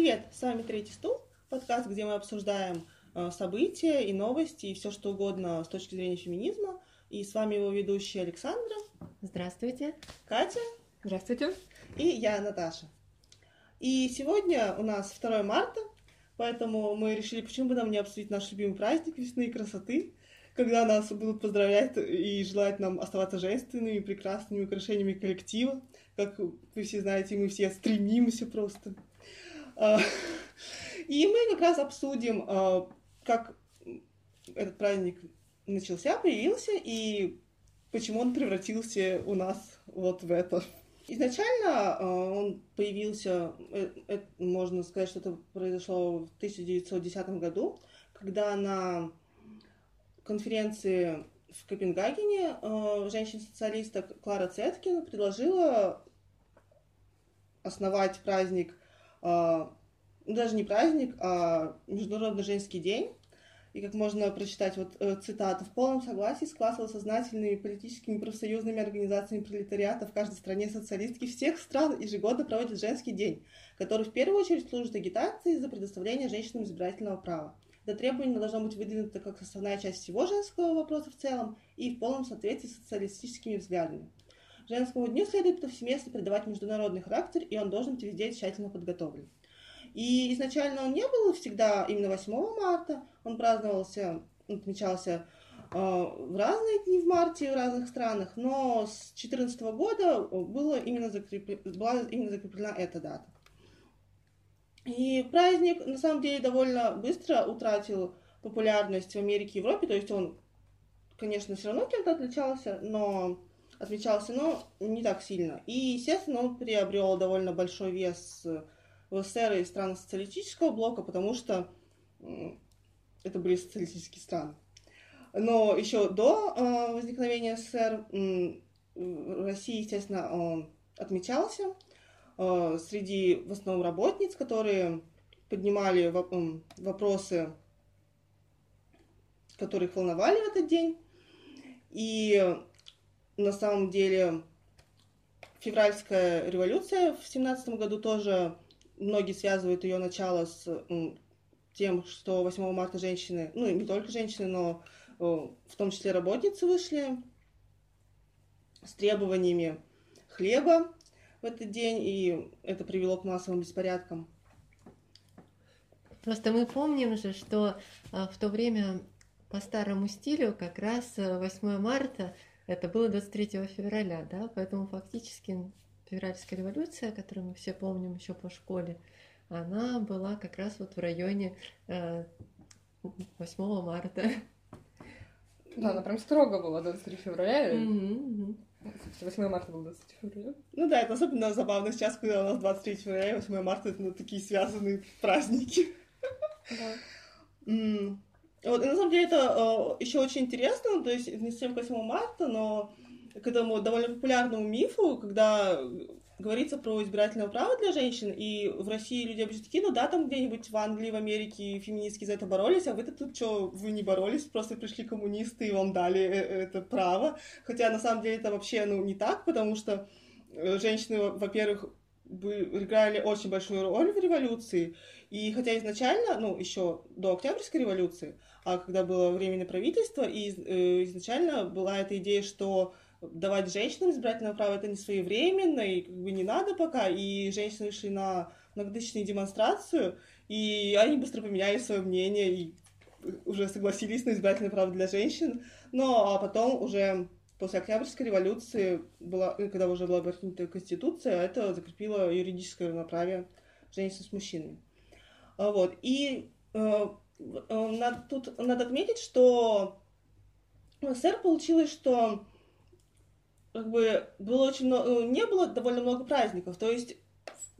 Привет, с вами «Третий стул», подкаст, где мы обсуждаем э, события и новости, и все что угодно с точки зрения феминизма. И с вами его ведущая Александра. Здравствуйте. Катя. Здравствуйте. И я, Наташа. И сегодня у нас 2 марта, поэтому мы решили, почему бы нам не обсудить наш любимый праздник весны и красоты, когда нас будут поздравлять и желать нам оставаться женственными, прекрасными украшениями коллектива. Как вы все знаете, мы все стремимся просто. И мы как раз обсудим, а, как этот праздник начался, появился, и почему он превратился у нас вот в это. Изначально а, он появился, э, можно сказать, что это произошло в 1910 году, когда на конференции в Копенгагене женщина-социалиста Клара Цеткин предложила основать праздник даже не праздник, а Международный женский день. И как можно прочитать вот э, цитату, в полном согласии с классово-сознательными политическими профсоюзными организациями пролетариата в каждой стране социалистки всех стран ежегодно проводят женский день, который в первую очередь служит агитацией за предоставление женщинам избирательного права. Это требование должно быть выдвинуто как основная часть всего женского вопроса в целом и в полном соответствии с социалистическими взглядами. Женскому дню следует повсеместно придавать международный характер, и он должен быть везде тщательно подготовлен. И изначально он не был всегда именно 8 марта, он праздновался, отмечался э, в разные дни в марте в разных странах, но с 2014 года было именно закреплена, была именно закреплена эта дата. И праздник, на самом деле, довольно быстро утратил популярность в Америке и Европе, то есть он, конечно, все равно кем-то отличался, но отмечался, но не так сильно. И, естественно, он приобрел довольно большой вес в СССР и странах социалистического блока, потому что это были социалистические страны. Но еще до э, возникновения СССР в России, естественно, он отмечался э, среди в основном работниц, которые поднимали вопросы, которые их волновали в этот день. И на самом деле февральская революция в семнадцатом году тоже многие связывают ее начало с тем, что 8 марта женщины, ну не только женщины, но в том числе работницы вышли с требованиями хлеба в этот день, и это привело к массовым беспорядкам. Просто мы помним же, что а, в то время по старому стилю как раз 8 марта это было 23 февраля, да, поэтому фактически февральская революция, которую мы все помним еще по школе, она была как раз вот в районе э, 8 марта. Да, она прям строго была 23 февраля. Mm-hmm. 8 марта был 23 февраля. Ну да, это особенно забавно сейчас, когда у нас 23 февраля и 8 марта это ну, такие связанные праздники. Да. Вот, и на самом деле это э, еще очень интересно, то есть не совсем к 8 марта, но к этому довольно популярному мифу, когда говорится про избирательное право для женщин, и в России люди обычно такие, ну да, там где-нибудь в Англии, в Америке феминистки за это боролись, а вы-то тут что, вы не боролись, просто пришли коммунисты и вам дали э, это право. Хотя на самом деле это вообще ну, не так, потому что э, женщины, во-первых, играли очень большую роль в революции, и хотя изначально, ну, еще до Октябрьской революции, когда было временное правительство, и э, изначально была эта идея, что давать женщинам избирательное право это не своевременно, и как бы не надо пока, и женщины вышли на многодысячную демонстрацию, и они быстро поменяли свое мнение и уже согласились на избирательное право для женщин, но а потом уже после Октябрьской революции, была, когда уже была принята Конституция, это закрепило юридическое равноправие женщин с мужчинами. А вот. И э, Э, надо, тут надо отметить, что в СССР получилось, что как бы было очень много, ну, не было довольно много праздников, то есть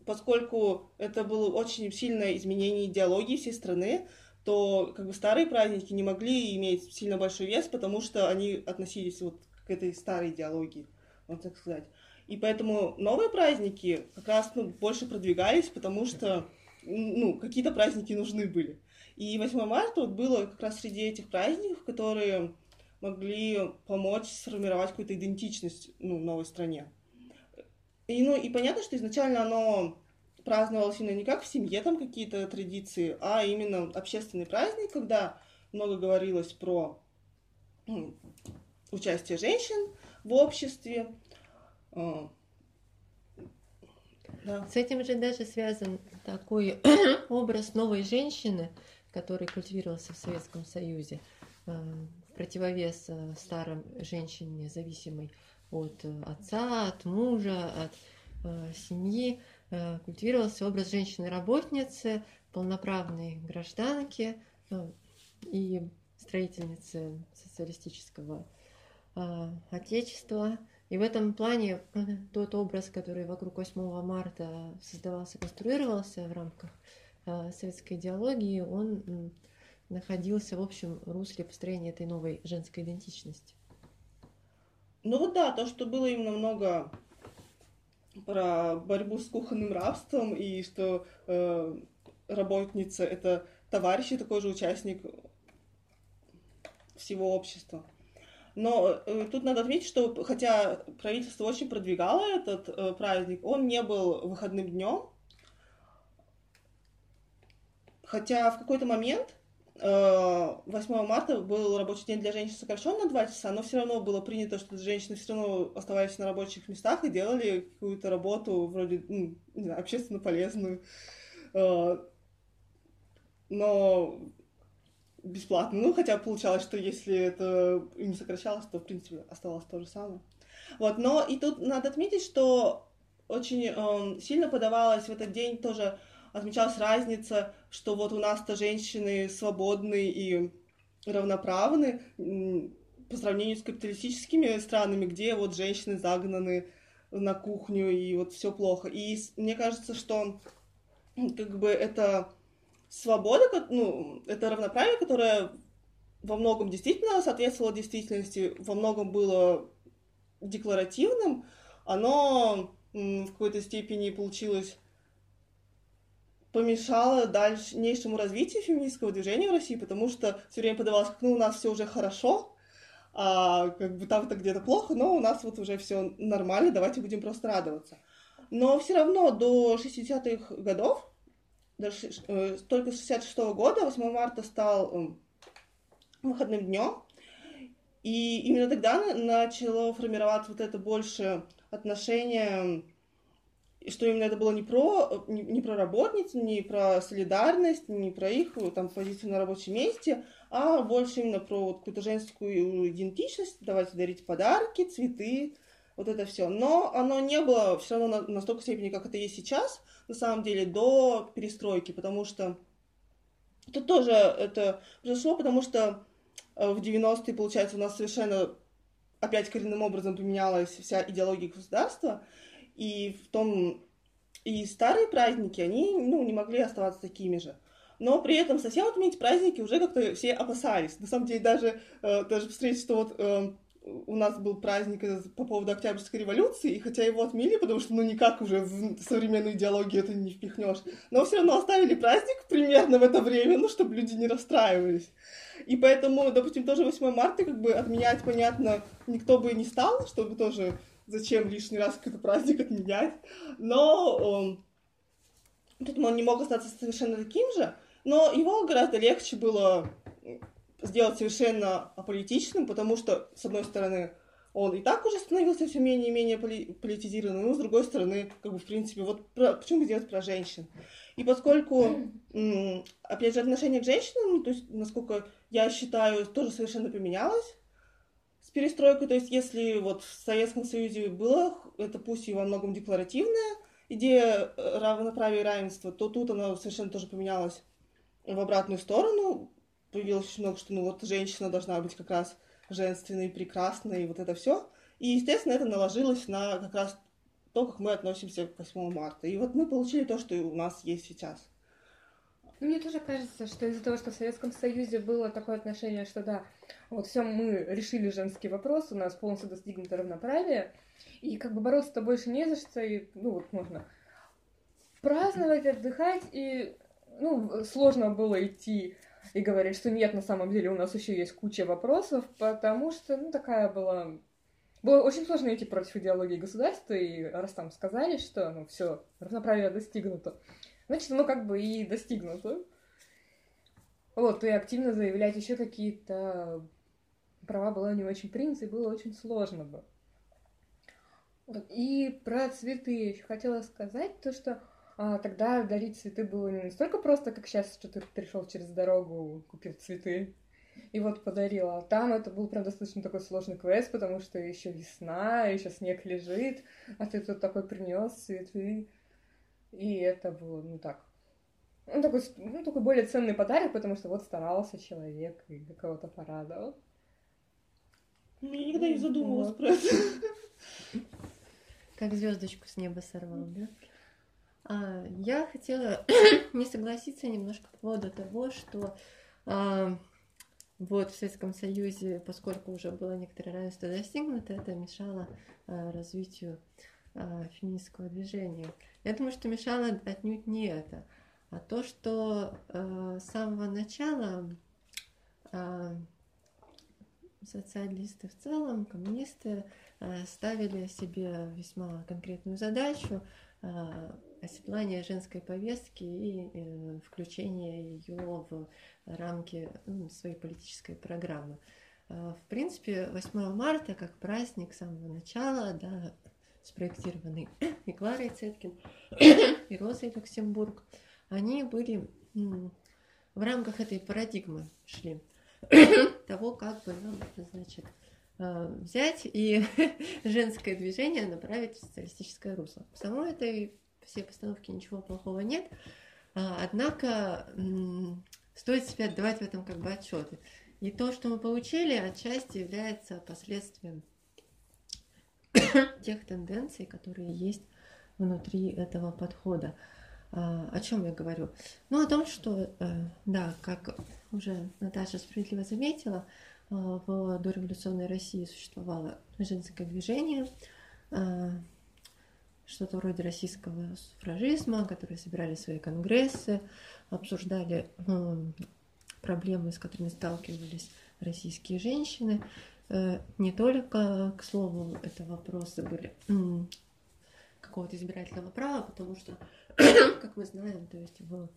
поскольку это было очень сильное изменение идеологии всей страны, то как бы старые праздники не могли иметь сильно большой вес, потому что они относились вот к этой старой идеологии, можно так сказать. И поэтому новые праздники как раз ну, больше продвигались, потому что ну, какие-то праздники нужны были. И 8 марта вот было как раз среди этих праздников, которые могли помочь сформировать какую-то идентичность ну, новой стране. И, ну, и понятно, что изначально оно праздновался именно не как в семье там какие-то традиции, а именно общественный праздник, когда много говорилось про ну, участие женщин в обществе. А, да. С этим же даже связан такой образ новой женщины, который культивировался в Советском Союзе, а, в противовес а, старым женщине, зависимой от отца, от мужа, от семьи, культивировался образ женщины-работницы, полноправной гражданки и строительницы социалистического отечества. И в этом плане э, тот образ, который вокруг 8 марта создавался, конструировался в рамках э, советской идеологии, он находился в общем русле построения этой новой женской идентичности. Ну вот да, то, что было именно много про борьбу с кухонным рабством и что э, работница это товарищ и такой же участник всего общества. Но э, тут надо отметить, что хотя правительство очень продвигало этот э, праздник, он не был выходным днем. Хотя в какой-то момент э, 8 марта был рабочий день для женщин сокращен на 2 часа, но все равно было принято, что женщины все равно оставались на рабочих местах и делали какую-то работу вроде не знаю, общественно полезную. Э, но бесплатно. Ну, хотя получалось, что если это не сокращалось, то, в принципе, оставалось то же самое. Вот, но и тут надо отметить, что очень э, сильно подавалась в этот день тоже отмечалась разница, что вот у нас-то женщины свободны и равноправны по сравнению с капиталистическими странами, где вот женщины загнаны на кухню и вот все плохо. И мне кажется, что как бы это свобода, ну, это равноправие, которое во многом действительно соответствовало действительности, во многом было декларативным, оно в какой-то степени получилось помешало дальнейшему развитию феминистского движения в России, потому что все время подавалось, как ну у нас все уже хорошо, а как бы там-то где-то плохо, но у нас вот уже все нормально, давайте будем просто радоваться. Но все равно до 60-х годов даже, э, только с 66 -го года 8 марта стал эм, выходным днем. И именно тогда начало формироваться вот это больше отношение, что именно это было не про, не, не про работниц, не про солидарность, не про их там, позицию на рабочем месте, а больше именно про вот, какую-то женскую идентичность, давайте дарить подарки, цветы, вот это все. Но оно не было все равно на, настолько степени, как это есть сейчас, на самом деле, до перестройки, потому что тут тоже это произошло, потому что э, в 90-е, получается, у нас совершенно опять коренным образом поменялась вся идеология государства, и в том и старые праздники, они, ну, не могли оставаться такими же. Но при этом совсем отменить праздники уже как-то все опасались. На самом деле даже, э, даже встретить, что вот э, у нас был праздник по поводу Октябрьской революции, и хотя его отменили, потому что ну никак уже в современную идеологию это не впихнешь, но все равно оставили праздник примерно в это время, ну, чтобы люди не расстраивались. И поэтому, допустим, тоже 8 марта как бы отменять, понятно, никто бы не стал, чтобы тоже зачем лишний раз какой-то праздник отменять. Но э, тут он не мог остаться совершенно таким же, но его гораздо легче было сделать совершенно аполитичным, потому что, с одной стороны, он и так уже становился все менее и менее политизированным, но с другой стороны, как бы, в принципе, вот про, почему сделать про женщин? И поскольку, опять же, отношение к женщинам, ну, то есть, насколько я считаю, тоже совершенно поменялось с перестройкой, то есть, если вот в Советском Союзе было, это пусть и во многом декларативная идея э, равноправия и равенства, то тут она совершенно тоже поменялась в обратную сторону, появилось очень много, что ну вот женщина должна быть как раз женственной, прекрасной, и вот это все. И, естественно, это наложилось на как раз то, как мы относимся к 8 марта. И вот мы получили то, что у нас есть сейчас. Ну, мне тоже кажется, что из-за того, что в Советском Союзе было такое отношение, что да, вот все мы решили женский вопрос, у нас полностью достигнуто равноправие, и как бы бороться-то больше не за что, и, ну, вот можно праздновать, отдыхать, и, ну, сложно было идти и говорит, что нет, на самом деле у нас еще есть куча вопросов, потому что, ну, такая была было очень сложно идти против идеологии государства, и раз там сказали, что ну все, равноправие достигнуто, значит, оно как бы и достигнуто. Вот, и активно заявлять еще какие-то права было не очень принято, и было очень сложно бы. И про цветы еще хотела сказать, то что а, тогда дарить цветы было не настолько просто, как сейчас, что ты пришел через дорогу, купил цветы и вот подарила. А там это был прям достаточно такой сложный квест, потому что еще весна, еще снег лежит, а ты тут такой принес цветы. И это было, ну так, ну, такой, ну, такой более ценный подарок, потому что вот старался человек и кого-то порадовал. Ну, я никогда не задумывалась про это. Как звездочку с неба сорвал, да? А, я хотела не согласиться немножко по поводу того, что а, вот в Советском Союзе, поскольку уже было некоторое равенство достигнуто, это мешало а, развитию а, феминистского движения. Я думаю, что мешало отнюдь не это, а то, что а, с самого начала а, социалисты в целом, коммунисты ставили себе весьма конкретную задачу а, оседлание женской повестки и э, включение ее в рамки ну, своей политической программы. В принципе, 8 марта как праздник с самого начала, да, спроектированный и Кларой Цеткин, и Розой Люксембург, они были в рамках этой парадигмы шли того, как бы нам, значит, а, взять и женское движение направить в социалистическое русло. В самой этой всей постановке ничего плохого нет, а, однако стоит себе отдавать в этом как бы отчеты. И то, что мы получили, отчасти является последствием тех тенденций, которые есть внутри этого подхода. А, о чем я говорю? Ну, о том, что, э, да, как уже Наташа справедливо заметила, э, в дореволюционной России существовало женское движение, э, что-то вроде российского суфражизма, которые собирали свои конгрессы, обсуждали проблемы, с которыми сталкивались российские женщины. Не только, к слову, это вопросы были какого-то избирательного права, потому что как мы знаем, то есть в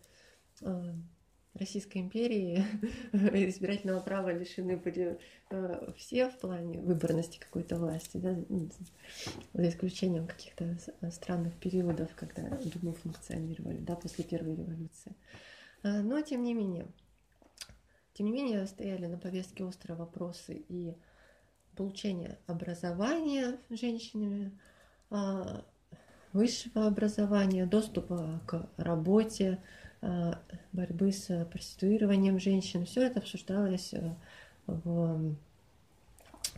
э, Российской империи избирательного права лишены были э, все в плане выборности какой-то власти, да, за исключением каких-то странных периодов, когда думы функционировали, да, после первой революции. Э, но тем не менее, тем не менее стояли на повестке острые вопросы и получения образования женщинами, высшего образования, доступа к работе, э, борьбы с проституированием женщин. Все это обсуждалось э, в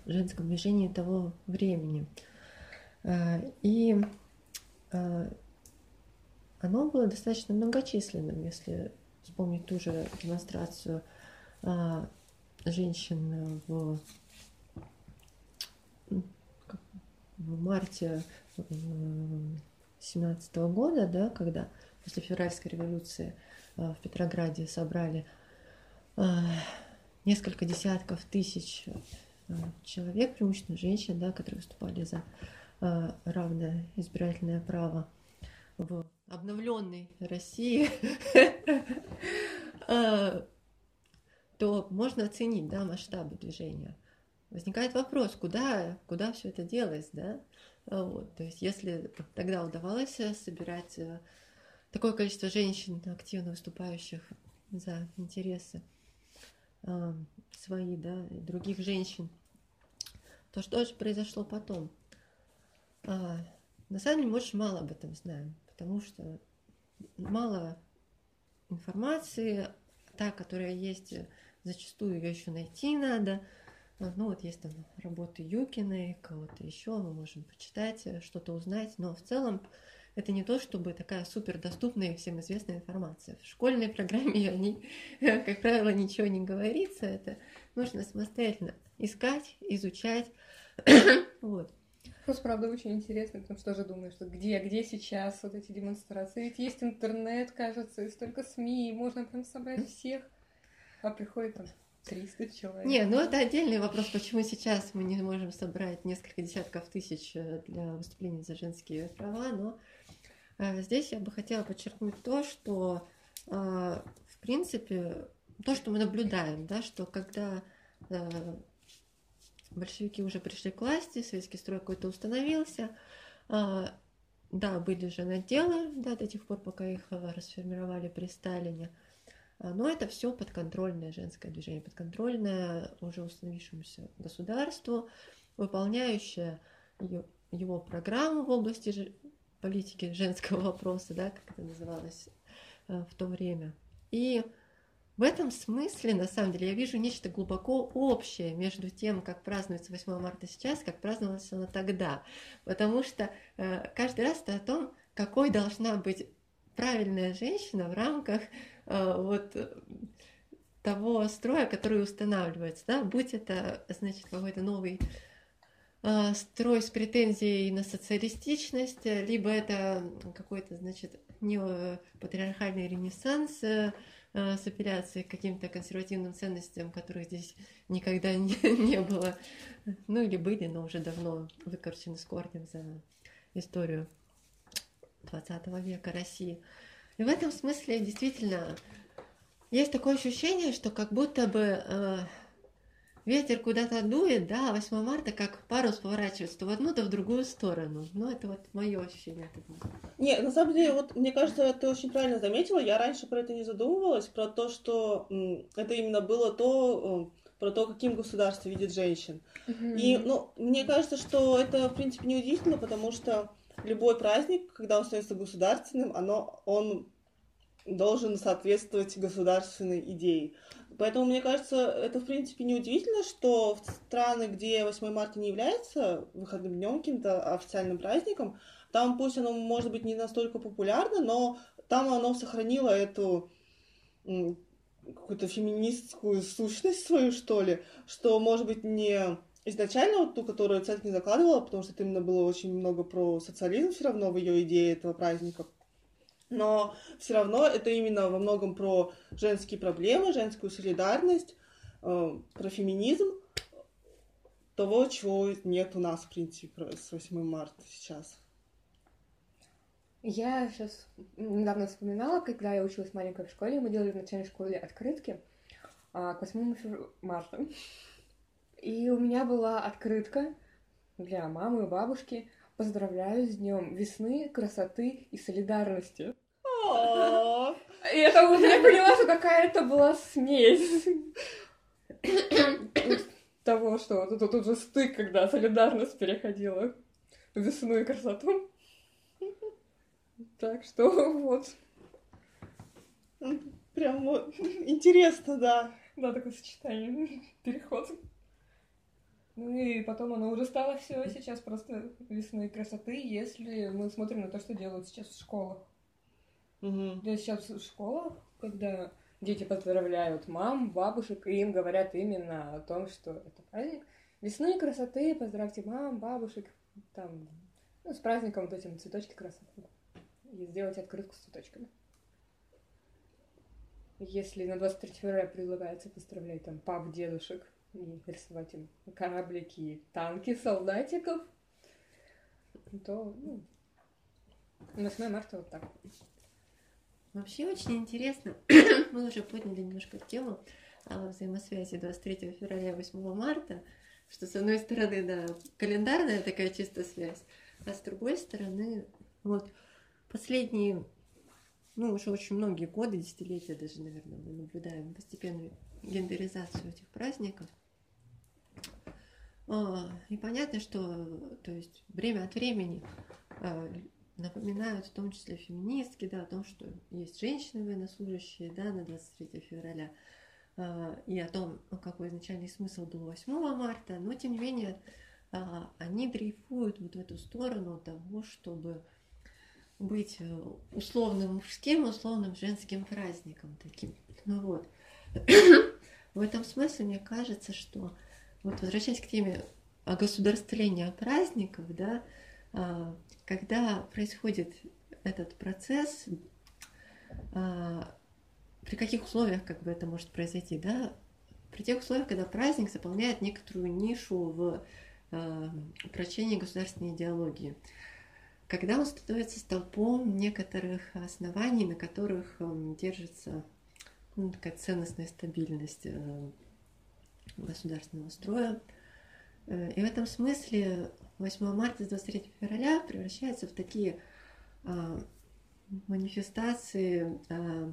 женском движении того времени. Э, и оно было достаточно многочисленным, если вспомнить ту же демонстрацию женщин в, в марте 17 года, да, когда после февральской революции э, в Петрограде собрали э, несколько десятков тысяч э, человек, преимущественно женщин, да, которые выступали за равное избирательное право в обновленной России, то можно оценить да, масштабы движения. Возникает вопрос, куда, куда все это делось, да? А, вот, то есть, если тогда удавалось э, собирать э, такое количество женщин, активно выступающих за интересы э, свои, да, и других женщин, то что же произошло потом? А, на самом деле, мы очень мало об этом знаем, потому что мало информации, та, которая есть, зачастую ее еще найти надо, ну вот есть там работы Юкиной, кого-то еще, мы можем почитать, э, что-то узнать, но в целом это не то, чтобы такая супер доступная и всем известная информация. В школьной программе о ней, как правило, ничего не говорится. Это нужно самостоятельно искать, изучать. вот. Просто, правда, очень интересно, потому что тоже думаю, что где, где сейчас вот эти демонстрации. Ведь есть интернет, кажется, и столько СМИ, и можно прям собрать всех. А приходит там 300 человек. Не, ну это отдельный вопрос, почему сейчас мы не можем собрать несколько десятков тысяч э, для выступлений за женские права, но э, здесь я бы хотела подчеркнуть то, что э, в принципе то, что мы наблюдаем, да, что когда э, большевики уже пришли к власти, советский строй какой-то установился, э, да, были же наделы, да, до тех пор, пока их э, расформировали при Сталине, но это все подконтрольное женское движение, подконтрольное уже установившемуся государству, выполняющее его программу в области политики женского вопроса, да, как это называлось э, в то время. И в этом смысле, на самом деле, я вижу нечто глубоко общее между тем, как празднуется 8 марта сейчас, как праздновалось оно тогда. Потому что э, каждый раз это о том, какой должна быть правильная женщина в рамках э, вот того строя, который устанавливается, да, будь это, значит, какой-то новый э, строй с претензией на социалистичность, либо это какой-то, значит, неопатриархальный ренессанс, э, Э, с апелляцией к каким-то консервативным ценностям, которых здесь никогда не, не было, ну или были, но уже давно выкорчены с корнем за историю 20 века России. И в этом смысле действительно есть такое ощущение, что как будто бы э, ветер куда-то дует, да, 8 марта как парус поворачивается то в одну, то в другую сторону. Ну, это вот мое ощущение. Не, на самом деле, вот мне кажется, ты очень правильно заметила, я раньше про это не задумывалась, про то, что это именно было то, про то, каким государство видит женщин. Mm-hmm. И, ну, мне кажется, что это, в принципе, неудивительно, потому что любой праздник, когда он становится государственным, оно, он должен соответствовать государственной идее. Поэтому, мне кажется, это, в принципе, неудивительно, что в страны, где 8 марта не является выходным днем, каким-то официальным праздником, там пусть оно может быть не настолько популярно, но там оно сохранило эту какую-то феминистскую сущность свою, что ли, что, может быть, не изначально вот ту, которую церковь не закладывала, потому что это именно было очень много про социализм все равно в ее идее этого праздника, но все равно это именно во многом про женские проблемы, женскую солидарность, э, про феминизм, того, чего нет у нас, в принципе, с 8 марта сейчас. Я сейчас недавно вспоминала, когда я училась маленькой в школе, мы делали в начальной школе открытки а, к 8 марта. И у меня была открытка для мамы и бабушки Поздравляю с днем весны, красоты и солидарности. И это я поняла, что какая-то была смесь того, что тут, тут же стык, когда солидарность переходила в весну и красоту. Так что вот. Прям вот интересно, да. Да, такое сочетание, переход. Ну и потом оно уже стало все сейчас просто весны красоты, если мы смотрим на то, что делают сейчас в школах. Угу. То есть сейчас в школах, когда дети поздравляют мам, бабушек, и им говорят именно о том, что это праздник весны красоты, поздравьте мам, бабушек, там, ну, с праздником вот этим цветочки красоты. И сделать открытку с цветочками. Если на 23 февраля предлагается поздравлять там пап, дедушек, и рисовать им кораблики, танки, солдатиков, то ну, 8 марта вот так. Вообще очень интересно. Мы уже подняли немножко тему взаимосвязи 23 февраля и 8 марта, что с одной стороны, да, календарная такая чистая связь, а с другой стороны, вот последние, ну, уже очень многие годы, десятилетия даже, наверное, мы наблюдаем постепенную гендеризацию этих праздников – и понятно, что то есть, время от времени а, напоминают, в том числе феминистки, да, о том, что есть женщины военнослужащие да, на 23 февраля, а, и о том, какой изначальный смысл был 8 марта, но тем не менее они дрейфуют вот в эту сторону того, чтобы быть э, условным мужским, условным женским праздником таким. Ну вот. в этом смысле мне кажется, что вот возвращаясь к теме о государствлении праздников, да, а, когда происходит этот процесс, а, при каких условиях как бы это может произойти, да, при тех условиях, когда праздник заполняет некоторую нишу в э, упрочении государственной идеологии. Когда он становится столпом некоторых оснований, на которых э, держится ну, такая ценностная стабильность э, государственного строя. Э, и в этом смысле 8 марта с 23 февраля превращается в такие э, манифестации э,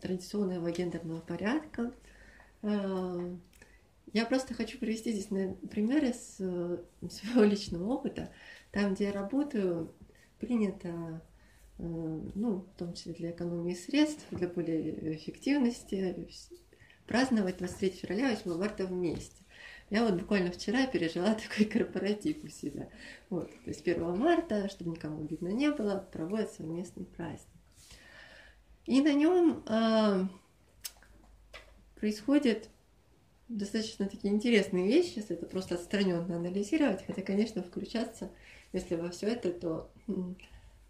традиционного гендерного порядка. Э, я просто хочу привести здесь на примеры с своего личного опыта. Там, где я работаю, принято, ну, в том числе для экономии средств, для более эффективности, праздновать 23 февраля, 8 марта вместе. Я вот буквально вчера пережила такой корпоратив у себя. Вот, то есть 1 марта, чтобы никому видно не было, проводится совместный праздник. И на нем э, происходят достаточно такие интересные вещи, если это просто отстраненно анализировать, хотя, конечно, включаться, если во все это, то,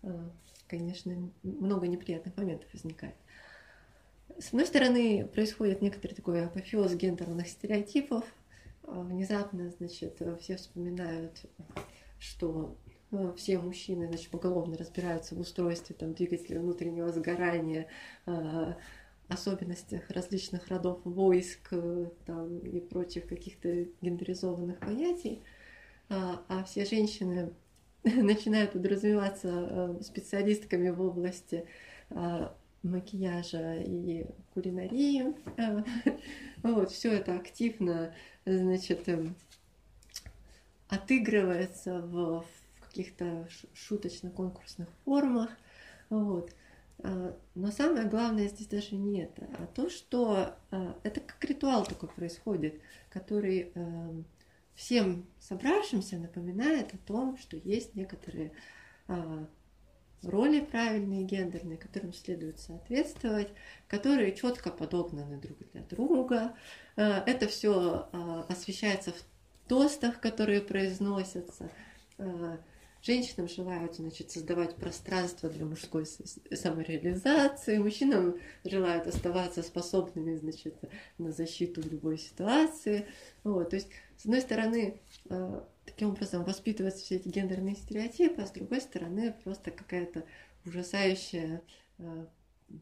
э, конечно, много неприятных моментов возникает. С одной стороны, происходит некоторый такой апофеоз гендерных стереотипов. А, внезапно, значит, все вспоминают, что ну, все мужчины, значит, поголовно разбираются в устройстве там, двигателя внутреннего сгорания, а, особенностях различных родов войск там, и прочих каких-то гендеризованных понятий, а, а все женщины начинают подразумеваться специалистками в области макияжа и кулинарии. Вот, все это активно, значит, эм, отыгрывается в, каких-то шуточно-конкурсных формах. Вот. А, но самое главное здесь даже не это, а то, что а, это как ритуал такой происходит, который эм, всем собравшимся напоминает о том, что есть некоторые роли правильные гендерные, которым следует соответствовать, которые четко подогнаны друг для друга. Э, это все э, освещается в тостах, которые произносятся. Э, женщинам желают значит, создавать пространство для мужской самореализации, мужчинам желают оставаться способными значит, на защиту в любой ситуации. Вот, то есть, с одной стороны, таким образом воспитываются все эти гендерные стереотипы, а с другой стороны просто какая-то ужасающая э,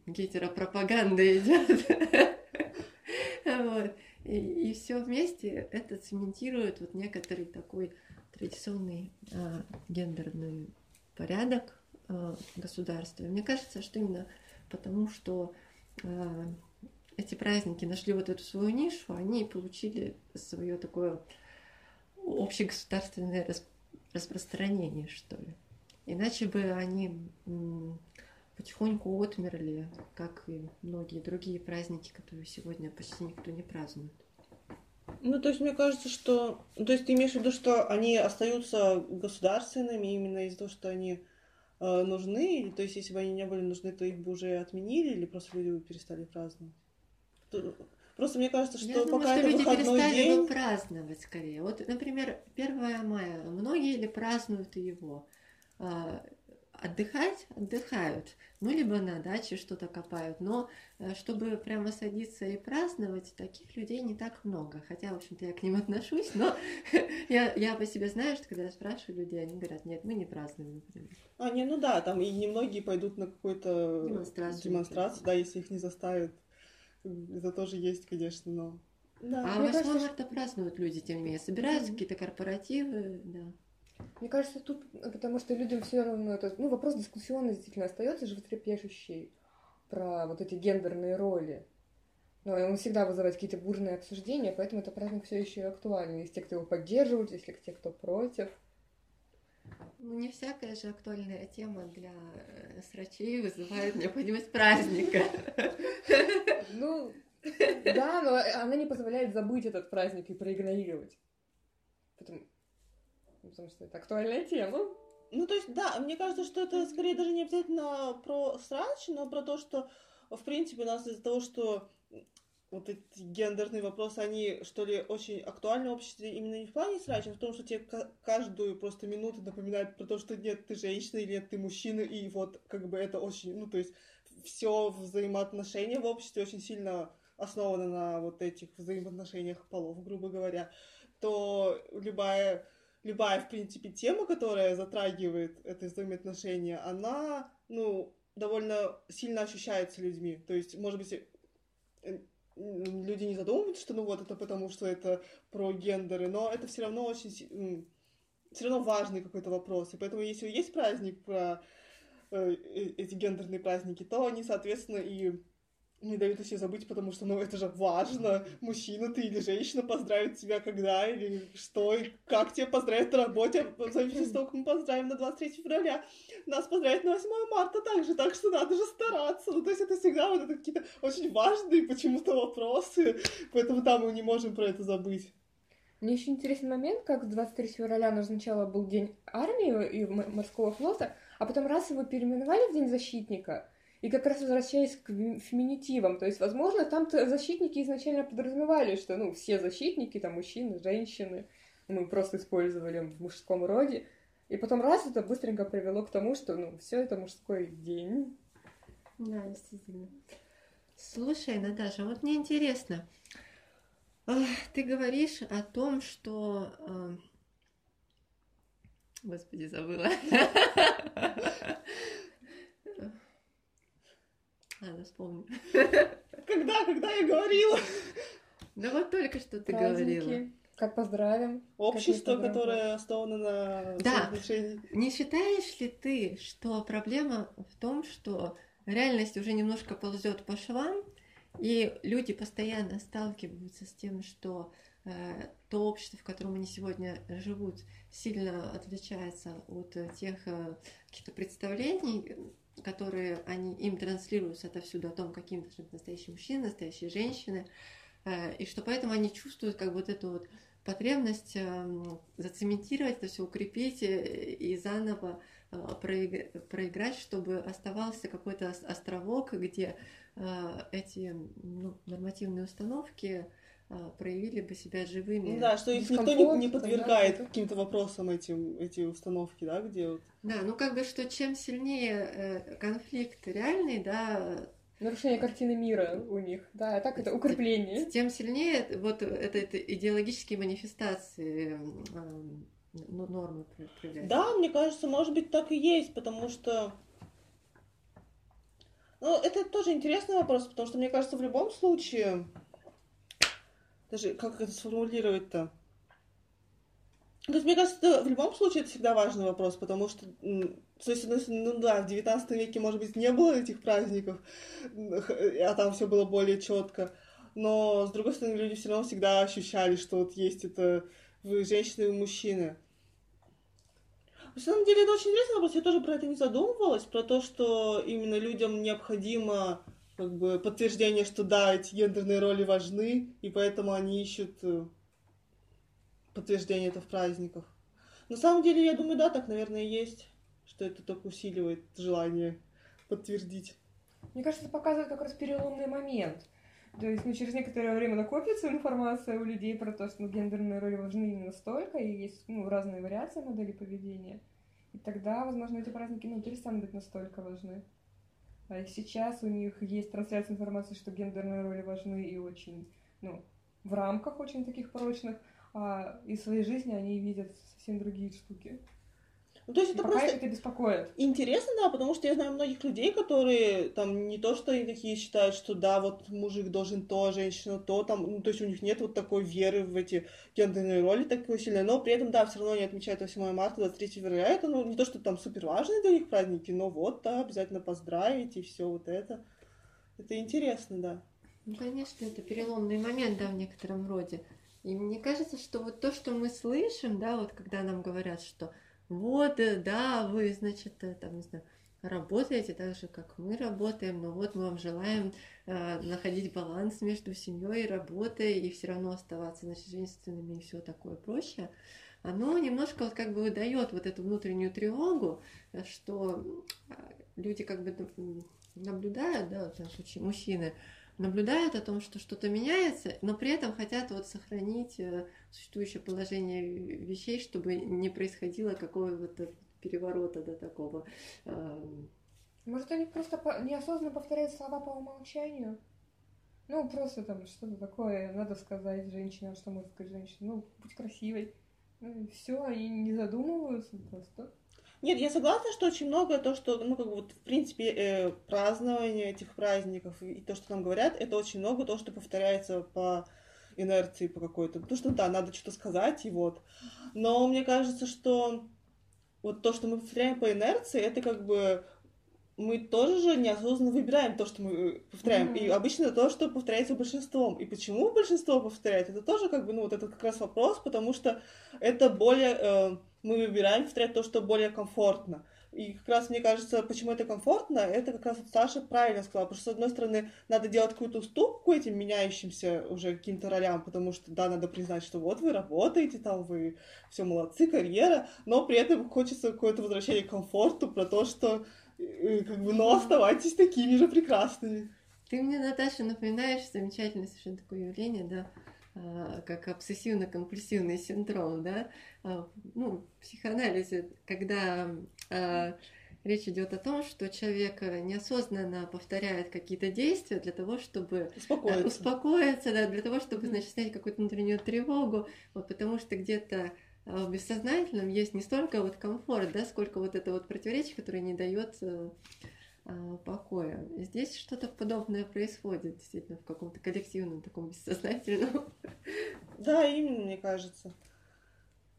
гетеропропаганда идет. вот. И, все вместе это цементирует вот некоторый такой традиционный э, гендерный порядок э, государства. Мне кажется, что именно потому, что э, эти праздники нашли вот эту свою нишу, они получили свое такое общегосударственное распространение, что ли. Иначе бы они потихоньку отмерли, как и многие другие праздники, которые сегодня почти никто не празднует. Ну, то есть, мне кажется, что... То есть, ты имеешь в виду, что они остаются государственными именно из-за того, что они э, нужны? Или, то есть, если бы они не были нужны, то их бы уже отменили, или просто люди бы перестали праздновать? Просто мне кажется, что Я пока думаю, что люди перестали день... его праздновать скорее. Вот, например, 1 мая. Многие ли празднуют его? А, отдыхать отдыхают, ну либо на даче что-то копают, но э, чтобы прямо садиться и праздновать, таких людей не так много, хотя, в общем-то, я к ним отношусь, но я, я по себе знаю, что когда я спрашиваю людей, они говорят, нет, мы не празднуем, например. А, не, ну да, там и немногие пойдут на какую-то демонстрацию, демонстрацию да, если их не заставят это тоже есть, конечно, но... Да, а 8 кажется, марта празднуют люди, тем не менее. Собираются mm-hmm. какие-то корпоративы, да. Мне кажется, тут, потому что людям все равно это, ну, вопрос дискуссионный действительно остается животрепещущий про вот эти гендерные роли. Но он всегда вызывает какие-то бурные обсуждения, поэтому это праздник все еще актуальный. Есть те, кто его поддерживают, есть те, кто против. Ну, не всякая же актуальная тема для э, срачей вызывает необходимость праздника. Ну, да, но она не позволяет забыть этот праздник и проигнорировать. Потому, потому что это актуальная тема. Ну, то есть, да, мне кажется, что это скорее даже не обязательно про срач, но про то, что, в принципе, у нас из-за того, что вот эти гендерные вопросы, они, что ли, очень актуальны в обществе именно не в плане срача, а в том, что тебе каждую просто минуту напоминают про то, что нет, ты женщина или нет, ты мужчина, и вот как бы это очень, ну, то есть все взаимоотношения в обществе очень сильно основана на вот этих взаимоотношениях полов, грубо говоря, то любая, любая, в принципе, тема, которая затрагивает это взаимоотношения, она, ну, довольно сильно ощущается людьми. То есть, может быть, э, люди не задумываются, что ну вот это потому, что это про гендеры, но это все равно очень все равно важный какой-то вопрос. И поэтому, если есть праздник про эти гендерные праздники, то они, соответственно, и не дают о себе забыть, потому что, ну, это же важно. Мужчина ты или женщина поздравит тебя когда, или что, и как тебя поздравят на работе, в зависимости от мы поздравим на 23 февраля. Нас поздравят на 8 марта также, так что надо же стараться. Ну, то есть это всегда вот это какие-то очень важные почему-то вопросы, поэтому там мы не можем про это забыть. Мне еще интересный момент, как 23 февраля назначало был День армии и морского флота, а потом раз его переименовали в День защитника, и как раз возвращаясь к феминитивам, то есть, возможно, там-то защитники изначально подразумевали, что, ну, все защитники, там, мужчины, женщины, мы просто использовали в мужском роде, и потом раз это быстренько привело к тому, что, ну, все это мужской день. Да, действительно. Слушай, Наташа, вот мне интересно, ты говоришь о том, что... Господи, забыла. Ладно, вспомню. Когда, когда я говорила? Да вот только что ты говорила. Как поздравим. Общество, которое основано на да. Не считаешь ли ты, что проблема в том, что реальность уже немножко ползет по швам, и люди постоянно сталкиваются с тем, что э, то общество, в котором они сегодня живут, сильно отличается от тех э, каких-то представлений, которые они им транслируются отовсюду о том, каким должны быть настоящие мужчины, настоящие женщины, э, и что поэтому они чувствуют как вот эту вот потребность зацементировать это все, укрепить э, и заново э, проиграть, чтобы оставался какой-то островок, где э, эти ну, нормативные установки проявили бы себя живыми. Ну да, что их никто не, не подвергает каким-то вопросам этим, эти установки, да, где вот... Да, ну как бы, что чем сильнее конфликт реальный, да, Нарушение картины мира у них, да, а так это укрепление. Тем сильнее вот это, это идеологические манифестации ну, нормы проявляются. Да, мне кажется, может быть, так и есть, потому что... Ну, это тоже интересный вопрос, потому что, мне кажется, в любом случае... Даже как это сформулировать-то? То есть, мне кажется, в любом случае это всегда важный вопрос, потому что, то есть, ну да, в 19 веке, может быть, не было этих праздников, а там все было более четко. Но, с другой стороны, люди все равно всегда ощущали, что вот есть это женщины и мужчины. На самом деле, это очень интересный вопрос. Я тоже про это не задумывалась, про то, что именно людям необходимо как бы подтверждение, что да, эти гендерные роли важны, и поэтому они ищут э, подтверждение это в праздниках. На самом деле, я думаю, да, так, наверное, есть, что это только усиливает желание подтвердить. Мне кажется, это показывает как раз переломный момент. То есть, ну, через некоторое время накопится информация у людей про то, что ну, гендерные роли важны именно столько, и есть ну, разные вариации модели поведения. И тогда, возможно, эти праздники ну, перестанут быть настолько важны. А сейчас у них есть трансляция информации, что гендерные роли важны и очень, ну, в рамках очень таких прочных, а из своей жизни они видят совсем другие штуки. Ну, то есть это пока просто это беспокоит. Интересно, да, потому что я знаю многих людей, которые там не то, что они такие считают, что да, вот мужик должен то, женщина то, там, ну, то есть у них нет вот такой веры в эти гендерные роли такой сильной, но при этом, да, все равно они отмечают 8 марта, 23 февраля, это, ну, не то, что там супер важные для них праздники, но вот, да, обязательно поздравить и все вот это. Это интересно, да. Ну, конечно, это переломный момент, да, в некотором роде. И мне кажется, что вот то, что мы слышим, да, вот когда нам говорят, что вот, э, да, вы, значит, э, там, не знаю, работаете так же, как мы работаем, но вот мы вам желаем э, находить баланс между семьей и работой и все равно оставаться, значит, женственными и все такое прочее. Оно немножко вот как бы выдает вот эту внутреннюю тревогу, что люди как бы наблюдают, да, в данном случае мужчины, наблюдают о том, что что-то меняется, но при этом хотят вот сохранить э, существующее положение вещей, чтобы не происходило какого-то переворота до такого. Может, они просто неосознанно повторяют слова по умолчанию? Ну, просто там что-то такое надо сказать женщине, что может сказать женщине. Ну, будь красивой. Ну, все, они не задумываются просто. Нет, я согласна, что очень многое то, что, ну, как бы вот, в принципе, э, празднование этих праздников и, то, что нам говорят, это очень много то, что повторяется по инерции по какой-то. Потому что, да, надо что-то сказать, и вот. Но мне кажется, что вот то, что мы повторяем по инерции, это как бы мы тоже же неосознанно выбираем то, что мы э, повторяем. Mm-hmm. И обычно то, что повторяется большинством. И почему большинство повторяет, это тоже как бы, ну, вот этот как раз вопрос, потому что это более... Э, мы выбираем повторять то, что более комфортно. И как раз мне кажется, почему это комфортно, это как раз вот Саша правильно сказала, потому что, с одной стороны, надо делать какую-то уступку этим меняющимся уже каким-то ролям, потому что, да, надо признать, что вот вы работаете там, вы все молодцы, карьера, но при этом хочется какое-то возвращение к комфорту, про то, что э, как бы, но оставайтесь такими же прекрасными. Ты мне, Наташа, напоминаешь замечательное совершенно такое явление, да, как обсессивно-компульсивный синдром, да, а, ну, в психоанализе, когда а, речь идет о том, что человек неосознанно повторяет какие-то действия для того, чтобы успокоиться, успокоиться да, для того, чтобы, значит, снять какую-то внутреннюю тревогу, вот, потому что где-то в бессознательном есть не столько вот комфорт, да, сколько вот это вот противоречие, которое не дает э, покоя. Здесь что-то подобное происходит, действительно, в каком-то коллективном таком бессознательном. Да, именно, мне кажется.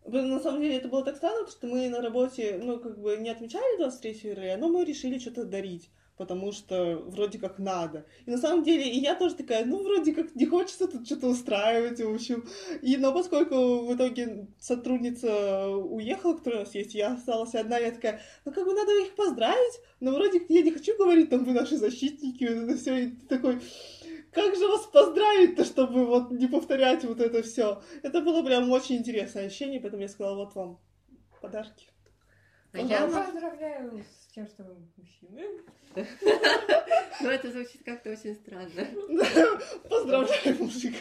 На самом деле это было так странно, что мы на работе, ну, как бы не отмечали 23 февраля, но мы решили что-то дарить потому что вроде как надо. И на самом деле, и я тоже такая, ну, вроде как не хочется тут что-то устраивать, в общем. И, но поскольку в итоге сотрудница уехала, которая у нас есть, я осталась одна, я такая, ну, как бы надо их поздравить, но вроде я не хочу говорить, там, вы наши защитники, вот это все, и ты такой, как же вас поздравить-то, чтобы вот не повторять вот это все. Это было прям очень интересное ощущение, поэтому я сказала, вот вам подарки. А я поздравляю с тем, что вы мужчины. Ну, это звучит как-то очень странно. Поздравляю, мужик.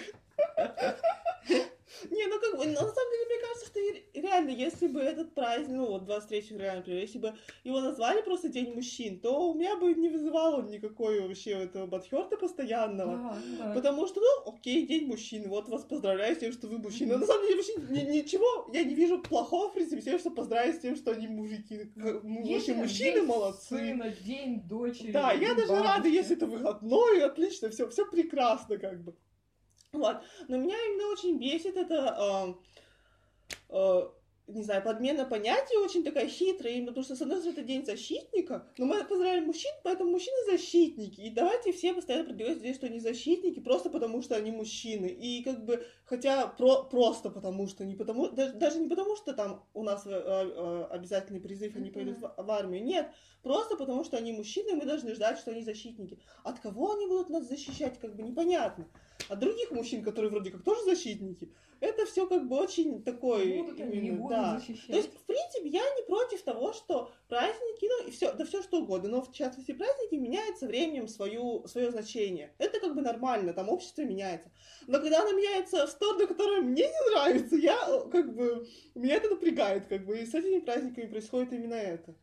Не, ну как бы, на самом деле, мне кажется, что реально, если бы этот праздник, ну вот 23 февраля, например, если бы его назвали просто День мужчин, то у меня бы не вызывало никакой вообще этого бадхерта постоянного. Да, да. Потому что, ну, окей, День мужчин, вот вас поздравляю с тем, что вы мужчина. На самом деле, вообще ни, ничего, я не вижу плохого, в принципе, тем, что поздравить с тем, что они мужики. Вообще мужчины день молодцы. Сына, день дочери. Да, я даже бабушки. рада, если это выходной, отлично, все, все прекрасно, как бы. Вот. Но меня именно очень бесит это, э, э, не знаю, подмена понятий очень такая хитрая, именно потому что, с одной стороны, это день защитника, но мы поздравляем мужчин, поэтому мужчины защитники. И давайте все постоянно продвигать здесь, что они защитники, просто потому что они мужчины. И как бы, хотя про, просто потому что, не потому, даже, даже не потому что там у нас э, э, обязательный призыв, они пойдут в, в армию, нет, просто потому что они мужчины, и мы должны ждать, что они защитники. От кого они будут нас защищать, как бы непонятно а других мужчин, которые вроде как тоже защитники, это все как бы очень такой будут именно, не будут да. Защищать. То есть, в принципе, я не против того, что праздники, ну, и все, да все что угодно, но в частности праздники меняют со временем свою, свое значение. Это как бы нормально, там общество меняется. Но когда оно меняется в сторону, которая мне не нравится, я как бы, меня это напрягает, как бы, и с этими праздниками происходит именно это.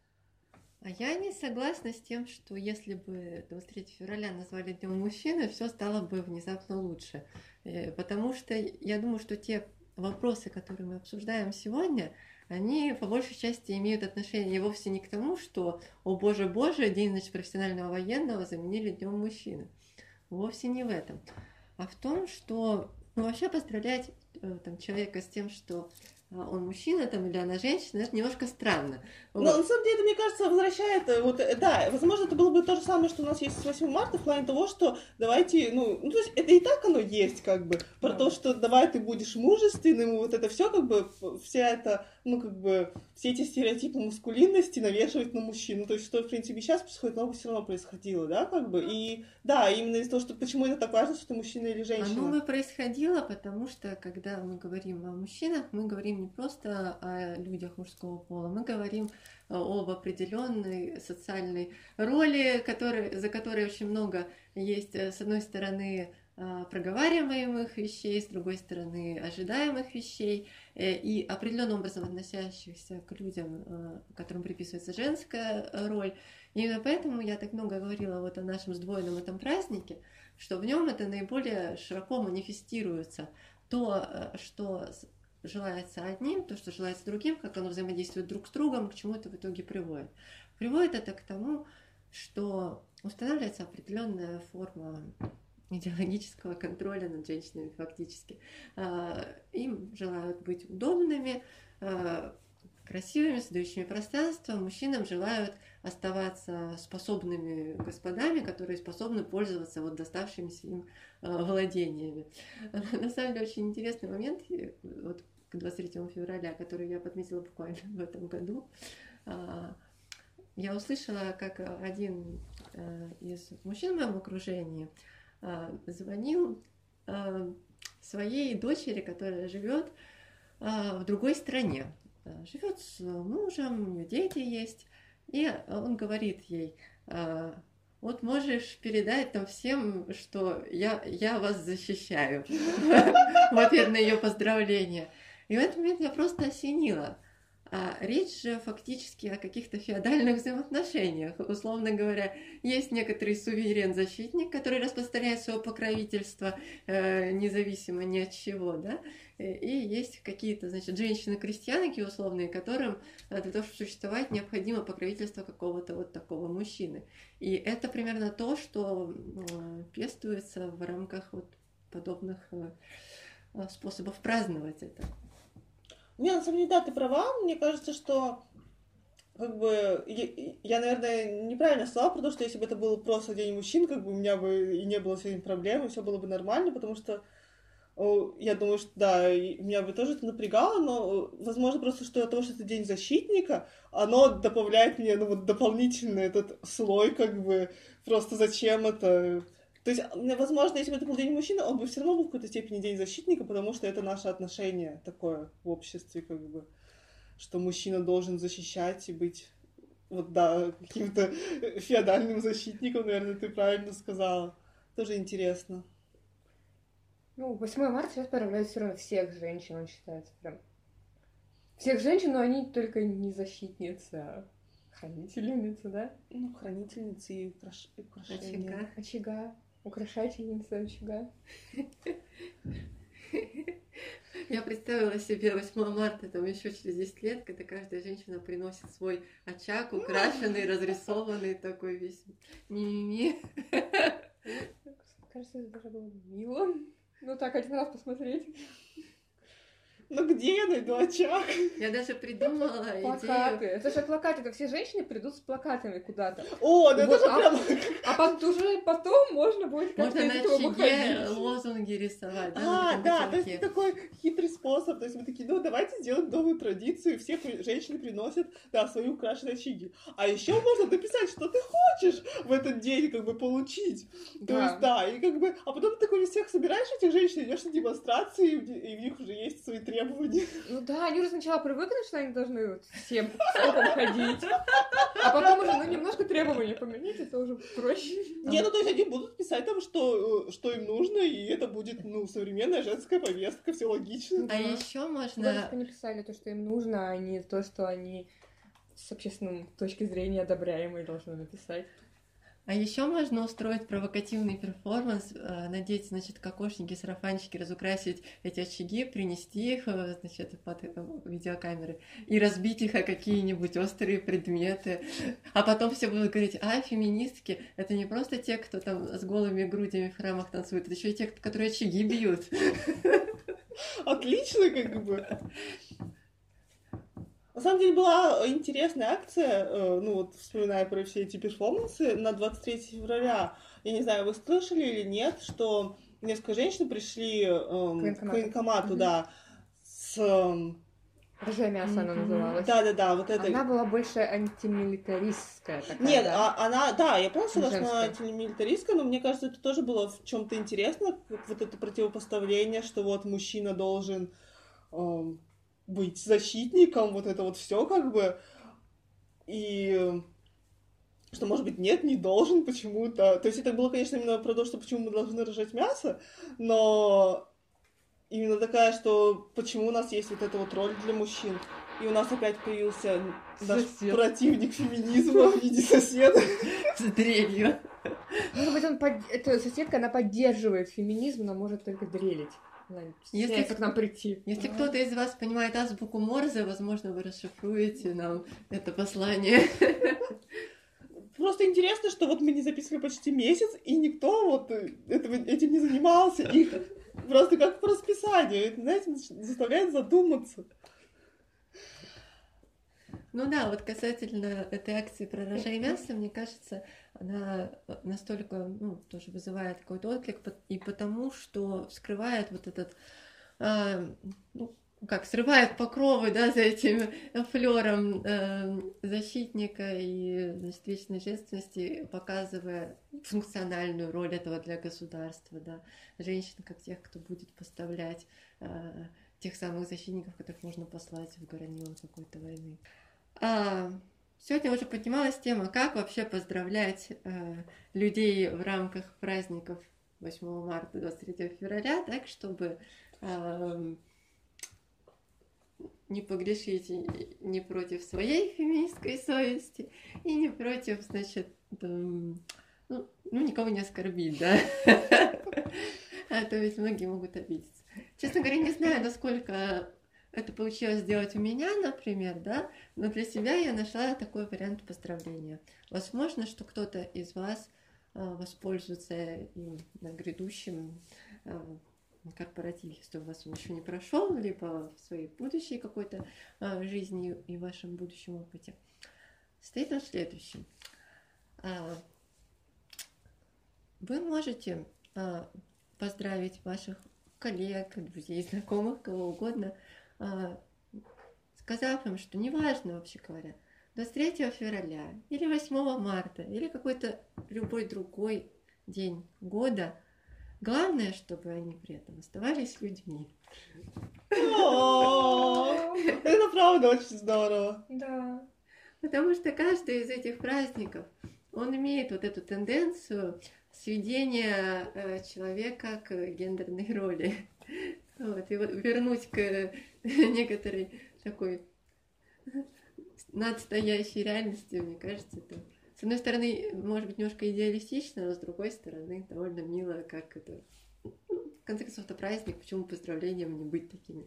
А я не согласна с тем, что если бы 23 февраля назвали Днем мужчины, все стало бы внезапно лучше. Э, потому что я думаю, что те вопросы, которые мы обсуждаем сегодня, они по большей части имеют отношение вовсе не к тому, что, о боже боже, День значит, профессионального военного заменили Днем мужчины. Вовсе не в этом. А в том, что ну, вообще поздравлять э, там, человека с тем, что он мужчина там или она женщина, это немножко странно. Но вот. на самом деле, это, мне кажется, возвращает, э, вот, э, да, возможно, это было бы то же самое, что у нас есть с 8 марта, в плане того, что давайте, ну, ну то есть это и так оно есть, как бы, про да. то, что давай ты будешь мужественным, вот это все, как бы, вся эта, ну, как бы, все эти стереотипы мускулинности навешивать на мужчину, то есть, что, в принципе, сейчас происходит, но все равно происходило, да, как бы, и, да, именно из-за того, что, почему это так важно, что ты мужчина или женщина. Оно бы происходило, потому что, когда мы говорим о мужчинах, мы говорим не просто о людях мужского пола, мы говорим э, об определенной социальной роли, который, за которой очень много есть, э, с одной стороны, э, проговариваемых вещей, с другой стороны, ожидаемых вещей, и определенным образом относящихся к людям, которым приписывается женская роль. Именно поэтому я так много говорила вот о нашем сдвоенном этом празднике, что в нем это наиболее широко манифестируется. То, э, что желается одним, то, что желается другим, как оно взаимодействует друг с другом, к чему это в итоге приводит. Приводит это к тому, что устанавливается определенная форма идеологического контроля над женщинами фактически. А, им желают быть удобными, а, красивыми, создающими пространство. Мужчинам желают оставаться способными господами, которые способны пользоваться вот доставшимися им а, владениями. На самом деле очень интересный момент вот к 23 февраля, который я подметила буквально в этом году. Я услышала, как один из мужчин в моем окружении а, звонил а, своей дочери, которая живет а, в другой стране. Живет с мужем, у нее дети есть. И он говорит ей, вот можешь передать там всем, что я, я вас защищаю в ответ на ее поздравления. И в этот момент я просто осенила – а речь же фактически о каких-то феодальных взаимоотношениях. Условно говоря, есть некоторый суверен-защитник, который распространяет свое покровительство э, независимо ни от чего, да, и есть какие-то, значит, женщины-крестьянки условные, которым для того, чтобы существовать, необходимо покровительство какого-то вот такого мужчины. И это примерно то, что э, пестуется в рамках вот подобных э, способов праздновать это. Не, на самом деле, да, ты права. Мне кажется, что как бы я, наверное, неправильно сказала, потому что если бы это был просто день мужчин, как бы у меня бы и не было с этим проблем, и все было бы нормально, потому что я думаю, что да, меня бы тоже это напрягало, но возможно просто, что от того, что это день защитника, оно добавляет мне ну, вот дополнительный этот слой, как бы просто зачем это то есть, возможно, если бы это был День мужчины, он бы все равно был в какой-то степени День защитника, потому что это наше отношение такое в обществе, как бы, что мужчина должен защищать и быть, вот да, каким-то феодальным защитником, наверное, ты правильно сказала. Тоже интересно. Ну, 8 марта сейчас поздравляют все равно всех женщин, он считается прям. Всех женщин, но они только не защитницы, а хранительницы, да? Ну, хранительницы и украш... украшения. Очага. Очага украшательница очага. Я представила себе 8 марта, там еще через 10 лет, когда каждая женщина приносит свой очаг, украшенный, разрисованный, такой весь ми-ми-ми. Кажется, это даже было мило. Ну так, один раз посмотреть. Ну где я найду очаг? Я даже придумала Плакаты. Идею. Это же плакаты, это все женщины придут с плакатами куда-то. О, ну вот, это же а, прям... А потом, уже потом можно будет как-то Можно на очаге лозунги рисовать. Да, а, да, то есть это такой хитрый способ. То есть мы такие, ну давайте сделаем новую традицию. Все женщины приносят, да, свои украшенные очаги. А еще можно написать, что ты хочешь в этот день как бы получить. То да. есть, да, и как бы... А потом ты такой всех собираешь этих женщин, идешь на демонстрации, и в них уже есть свои требования требований. Ну да, они уже сначала привыкли, что они должны вот всем ходить. А потом уже, ну, немножко требования поменять, это уже проще. Не, ну то есть они будут писать там, что, что им нужно, и это будет, ну, современная женская повестка, все логично. А еще можно... Главное, они писали то, что им нужно, а не то, что они с общественной точки зрения одобряемые должны написать. А еще можно устроить провокативный перформанс, э, надеть, значит, кокошники, сарафанчики, разукрасить эти очаги, принести их, э, значит, под э, видеокамеры и разбить их о какие-нибудь острые предметы. А потом все будут говорить, а, феминистки, это не просто те, кто там с голыми грудями в храмах танцует, это еще и те, которые очаги бьют. Отлично, как бы. На самом деле была интересная акция, э, ну вот вспоминая про все эти перформансы, на 23 февраля. Я не знаю, вы слышали или нет, что несколько женщин пришли эм, к военкомату, да, с... Рыжее мясо она называлась. Да, да, да, вот это. Она была больше антимилитаристская такая. Нет, да? а, она, да, я помню, что она антимилитаристская, но мне кажется, это тоже было в чем-то интересно, вот это противопоставление, что вот мужчина должен эм, быть защитником, вот это вот все как бы. И что, может быть, нет, не должен почему-то. То есть это было, конечно, именно про то, что почему мы должны рожать мясо, но именно такая, что почему у нас есть вот эта вот роль для мужчин. и у нас опять появился наш Сосед. противник феминизма в виде соседа. С дрелью. Может быть, он под... эта соседка, она поддерживает феминизм, но может только дрелить. Если к нам прийти. Если да. кто-то из вас понимает азбуку Морзе, возможно, вы расшифруете нам это послание. Просто интересно, что вот мы не записывали почти месяц, и никто вот этого, этим не занимался. И просто как по расписанию. Это, знаете, заставляет задуматься. Ну да, вот касательно этой акции про рожа и мясо, мне кажется, она настолько, ну, тоже вызывает какой-то отклик, и потому что вскрывает вот этот, э, ну, как срывает покровы, да, за этим флером э, защитника и значит, вечной женственности, показывая функциональную роль этого для государства, да, женщин как тех, кто будет поставлять э, тех самых защитников, которых можно послать в горнило какой-то войны. А, сегодня уже поднималась тема, как вообще поздравлять э, людей в рамках праздников 8 марта, 23 февраля, так, чтобы не погрешить не против своей феминистской совести и не против, значит, ну, ну никого не оскорбить, да? А то ведь многие могут обидеться. Честно говоря, не знаю, насколько это получилось сделать у меня, например, да, но для себя я нашла такой вариант поздравления. Возможно, что кто-то из вас а, воспользуется им на грядущем а, корпоративе, если у вас он еще не прошел, либо в своей будущей какой-то а, жизни и вашем будущем опыте. Стоит в следующем. Вы можете поздравить ваших коллег, друзей, знакомых, кого угодно – сказав им, что неважно, вообще говоря, 23 февраля или 8 марта или какой-то любой другой день года, главное, чтобы они при этом оставались людьми. Это правда очень здорово. Да. Потому что каждый из этих праздников, он имеет вот эту тенденцию сведения э, человека к гендерной роли. Вот, и вот вернуть к некоторой такой надстоящей реальности, мне кажется, это с одной стороны, может быть, немножко идеалистично, но с другой стороны, довольно мило, как это... В конце концов, это праздник, почему поздравлениям не быть такими?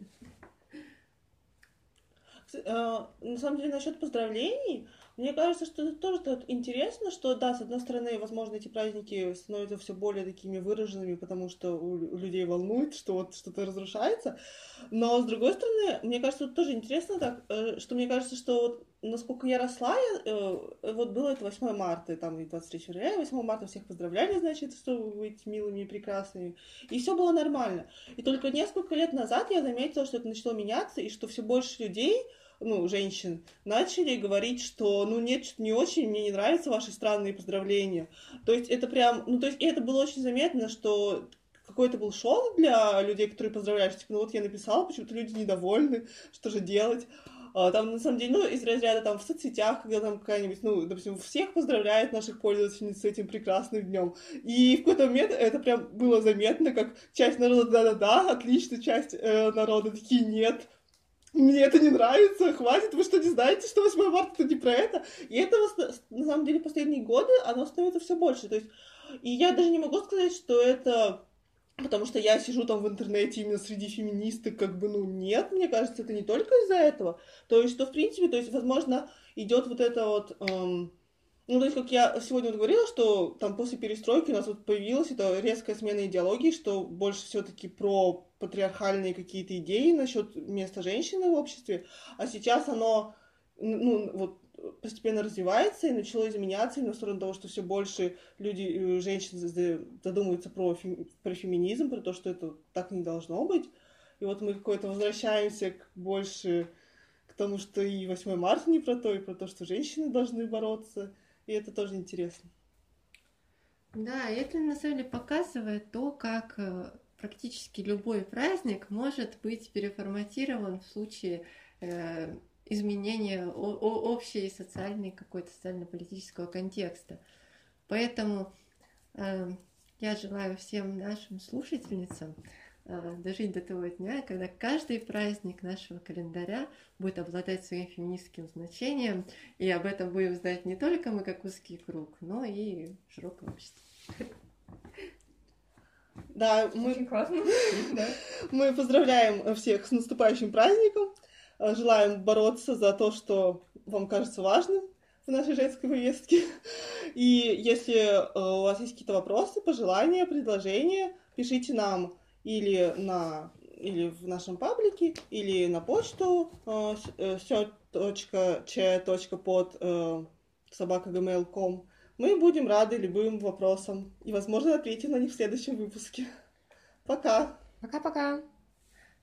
Э, на самом деле, насчет поздравлений, мне кажется, что это тоже тут интересно, что, да, с одной стороны, возможно, эти праздники становятся все более такими выраженными, потому что у, людей волнует, что вот что-то разрушается. Но, с другой стороны, мне кажется, тут тоже интересно так, э, что мне кажется, что вот насколько я росла, я, э, вот было это 8 марта, там и 23 февраля, 8 марта всех поздравляли, значит, чтобы быть милыми и прекрасными. И все было нормально. И только несколько лет назад я заметила, что это начало меняться, и что все больше людей ну, женщин, начали говорить, что, ну, нет, что не очень, мне не нравятся ваши странные поздравления. То есть это прям, ну, то есть это было очень заметно, что какой-то был шок для людей, которые поздравляют, типа, ну вот я написала, почему-то люди недовольны, что же делать. А, там, на самом деле, ну, из разряда там в соцсетях, когда там какая-нибудь, ну, допустим, всех поздравляет наших пользовательниц с этим прекрасным днем. И в какой-то момент это прям было заметно, как часть народа да-да-да, отлично, часть э, народа такие нет, мне это не нравится, хватит, вы что, не знаете, что 8 марта это не про это? И этого, на самом деле, последние годы оно становится все больше. То есть, и я даже не могу сказать, что это потому что я сижу там в интернете именно среди феминисток, как бы, ну, нет, мне кажется, это не только из-за этого. То есть, что, в принципе, то есть, возможно, идет вот это вот... Эм, ну, то есть, как я сегодня вот говорила, что там после перестройки у нас вот появилась эта резкая смена идеологии, что больше все-таки про патриархальные какие-то идеи насчет места женщины в обществе, а сейчас оно, ну, вот постепенно развивается и начало изменяться именно в сторону того, что все больше люди, э, женщин задумываются про, фем, про феминизм, про то, что это так не должно быть. И вот мы какой-то возвращаемся к больше к тому, что и 8 марта не про то, и про то, что женщины должны бороться. И это тоже интересно. Да, это на самом деле показывает то, как э, практически любой праздник может быть переформатирован в случае э, изменения общей социальной какой-то социально-политического контекста. Поэтому э, я желаю всем нашим слушательницам дожить до того дня, когда каждый праздник нашего календаря будет обладать своим феминистским значением, и об этом будем знать не только мы как узкий круг, но и широкое общество. Да, мы, Очень классно. Да. мы поздравляем всех с наступающим праздником, э, желаем бороться за то, что вам кажется важным в нашей женской повестке. И если э, у вас есть какие-то вопросы, пожелания, предложения, пишите нам или на или в нашем паблике, или на почту э, все.ч.под собака.gmail.com. Мы будем рады любым вопросам и, возможно, ответим на них в следующем выпуске. Пока! Пока-пока.